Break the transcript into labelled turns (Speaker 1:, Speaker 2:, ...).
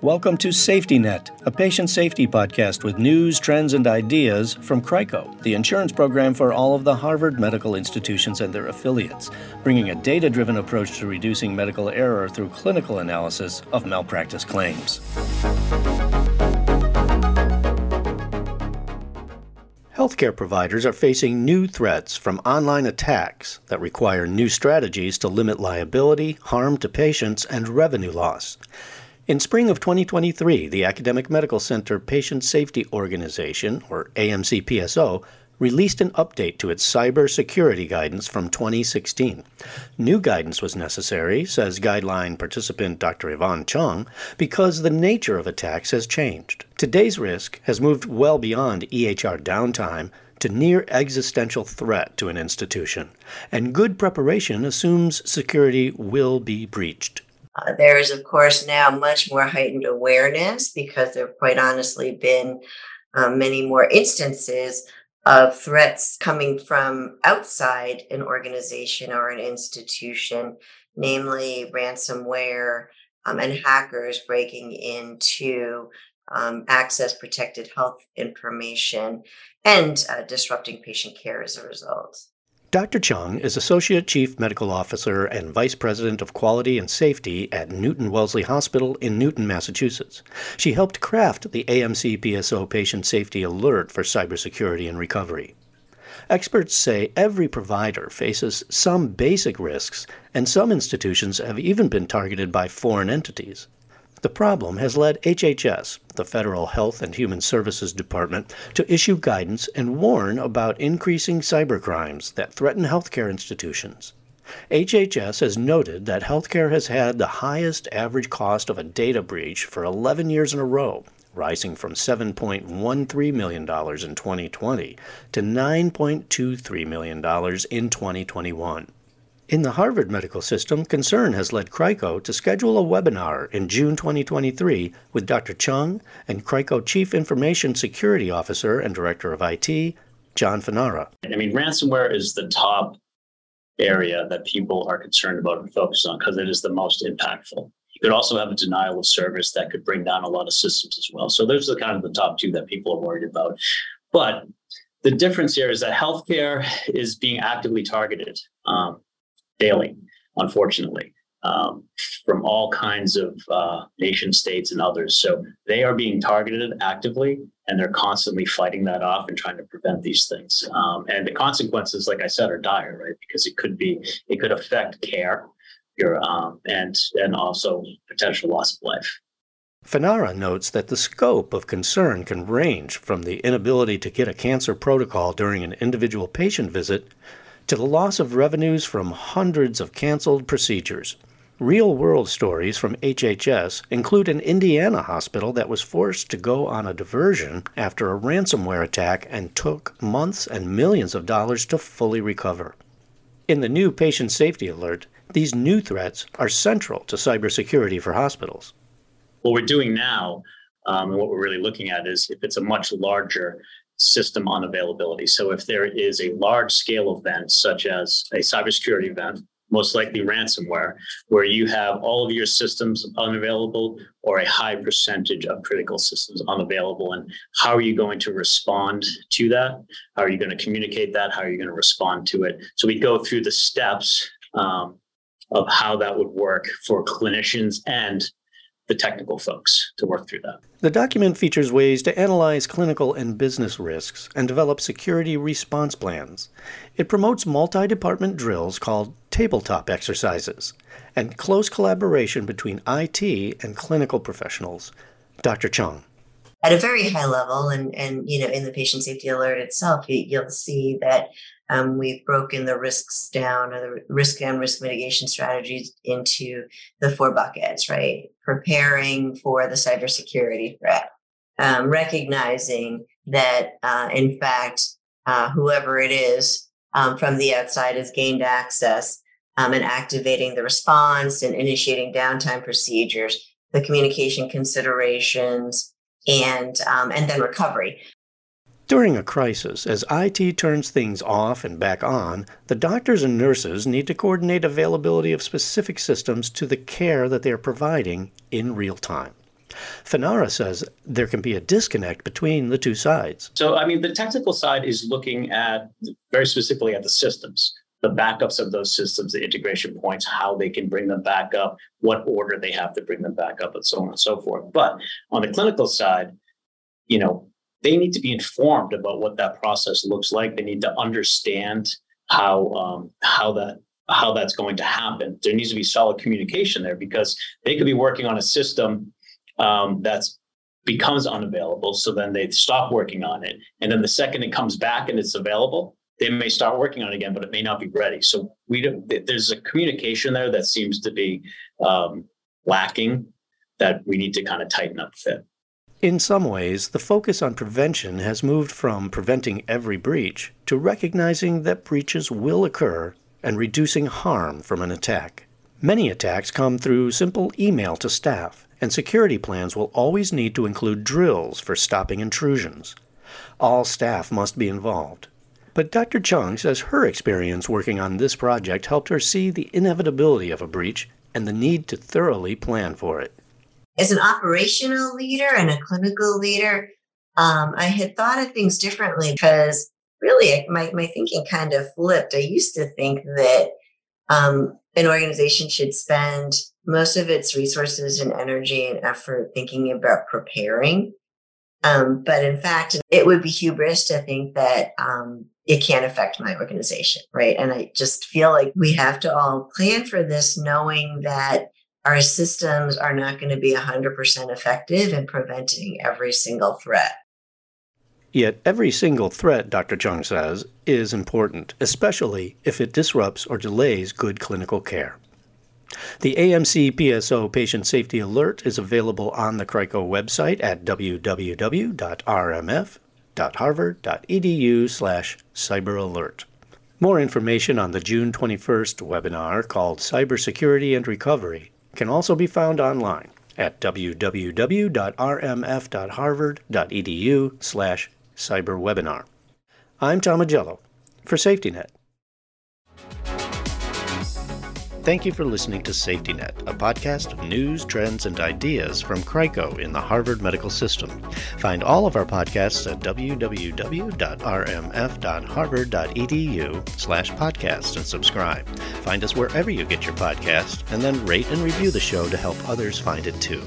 Speaker 1: Welcome to Safety Net, a patient safety podcast with news, trends, and ideas from CRICO, the insurance program for all of the Harvard medical institutions and their affiliates, bringing a data driven approach to reducing medical error through clinical analysis of malpractice claims. Healthcare providers are facing new threats from online attacks that require new strategies to limit liability, harm to patients, and revenue loss. In spring of 2023, the Academic Medical Center Patient Safety Organization, or AMC PSO, released an update to its cybersecurity guidance from 2016. New guidance was necessary, says guideline participant Dr. Yvonne Chung, because the nature of attacks has changed. Today's risk has moved well beyond EHR downtime to near existential threat to an institution, and good preparation assumes security will be breached.
Speaker 2: Uh, there is, of course, now much more heightened awareness because there have quite honestly been um, many more instances of threats coming from outside an organization or an institution, namely ransomware um, and hackers breaking into um, access protected health information and uh, disrupting patient care as a result.
Speaker 1: Dr. Chung is Associate Chief Medical Officer and Vice President of Quality and Safety at Newton Wellesley Hospital in Newton, Massachusetts. She helped craft the AMC PSO Patient Safety Alert for cybersecurity and recovery. Experts say every provider faces some basic risks, and some institutions have even been targeted by foreign entities. The problem has led HHS, the Federal Health and Human Services Department, to issue guidance and warn about increasing cybercrimes that threaten healthcare institutions. HHS has noted that healthcare has had the highest average cost of a data breach for 11 years in a row, rising from $7.13 million in 2020 to $9.23 million in 2021. In the Harvard medical system, Concern has led CRICO to schedule a webinar in June 2023 with Dr. Chung and CRICO Chief Information Security Officer and Director of IT, John Fanara.
Speaker 3: I mean, ransomware is the top area that people are concerned about and focused on because it is the most impactful. You could also have a denial of service that could bring down a lot of systems as well. So those are kind of the top two that people are worried about. But the difference here is that healthcare is being actively targeted. Um, daily, unfortunately, um, from all kinds of uh, nation states and others. So they are being targeted actively, and they're constantly fighting that off and trying to prevent these things. Um, and the consequences, like I said, are dire, right? Because it could be, it could affect care, your um, and and also potential loss of life.
Speaker 1: Fanara notes that the scope of concern can range from the inability to get a cancer protocol during an individual patient visit to the loss of revenues from hundreds of canceled procedures. Real world stories from HHS include an Indiana hospital that was forced to go on a diversion after a ransomware attack and took months and millions of dollars to fully recover. In the new patient safety alert, these new threats are central to cybersecurity for hospitals.
Speaker 3: What we're doing now, um, and what we're really looking at, is if it's a much larger system unavailability. So if there is a large scale event, such as a cybersecurity event, most likely ransomware, where you have all of your systems unavailable or a high percentage of critical systems unavailable. And how are you going to respond to that? How are you going to communicate that? How are you going to respond to it? So we go through the steps um, of how that would work for clinicians and the technical folks to work through that.
Speaker 1: The document features ways to analyze clinical and business risks and develop security response plans. It promotes multi department drills called tabletop exercises and close collaboration between IT and clinical professionals. Dr. Chung.
Speaker 2: At a very high level, and, and you know, in the patient safety alert itself, you, you'll see that um, we've broken the risks down or the risk and risk mitigation strategies into the four buckets, right? Preparing for the cybersecurity threat, um, recognizing that, uh, in fact, uh, whoever it is um, from the outside has gained access um, and activating the response and initiating downtime procedures, the communication considerations, and um, and then recovery.
Speaker 1: During a crisis, as IT turns things off and back on, the doctors and nurses need to coordinate availability of specific systems to the care that they are providing in real time. Fanara says there can be a disconnect between the two sides.
Speaker 3: So, I mean, the technical side is looking at very specifically at the systems, the backups of those systems, the integration points, how they can bring them back up, what order they have to bring them back up, and so on and so forth. But on the clinical side, you know, they need to be informed about what that process looks like. They need to understand how um, how that how that's going to happen. There needs to be solid communication there because they could be working on a system um, that's becomes unavailable. So then they stop working on it, and then the second it comes back and it's available, they may start working on it again, but it may not be ready. So we don't. There's a communication there that seems to be um, lacking that we need to kind of tighten up a bit.
Speaker 1: In some ways, the focus on prevention has moved from preventing every breach to recognizing that breaches will occur and reducing harm from an attack. Many attacks come through simple email to staff, and security plans will always need to include drills for stopping intrusions. All staff must be involved. But Dr. Chung says her experience working on this project helped her see the inevitability of a breach and the need to thoroughly plan for it
Speaker 2: as an operational leader and a clinical leader, um, I had thought of things differently because really my, my thinking kind of flipped. I used to think that um, an organization should spend most of its resources and energy and effort thinking about preparing. Um, but in fact, it would be hubris to think that um, it can't affect my organization, right? And I just feel like we have to all plan for this, knowing that our systems are not going to be 100% effective in preventing every single threat.
Speaker 1: Yet every single threat, Dr. Chung says, is important, especially if it disrupts or delays good clinical care. The AMC PSO Patient Safety Alert is available on the CRICO website at www.rmf.harvard.edu slash cyberalert. More information on the June 21st webinar called Cybersecurity and Recovery can also be found online at www.rmf.harvard.edu slash cyberwebinar. I'm Tom Agello for SafetyNet. Thank you for listening to SafetyNet, a podcast of news, trends, and ideas from CRICO in the Harvard Medical System. Find all of our podcasts at www.rmf.harvard.edu slash podcast and subscribe. Find us wherever you get your podcast, and then rate and review the show to help others find it too.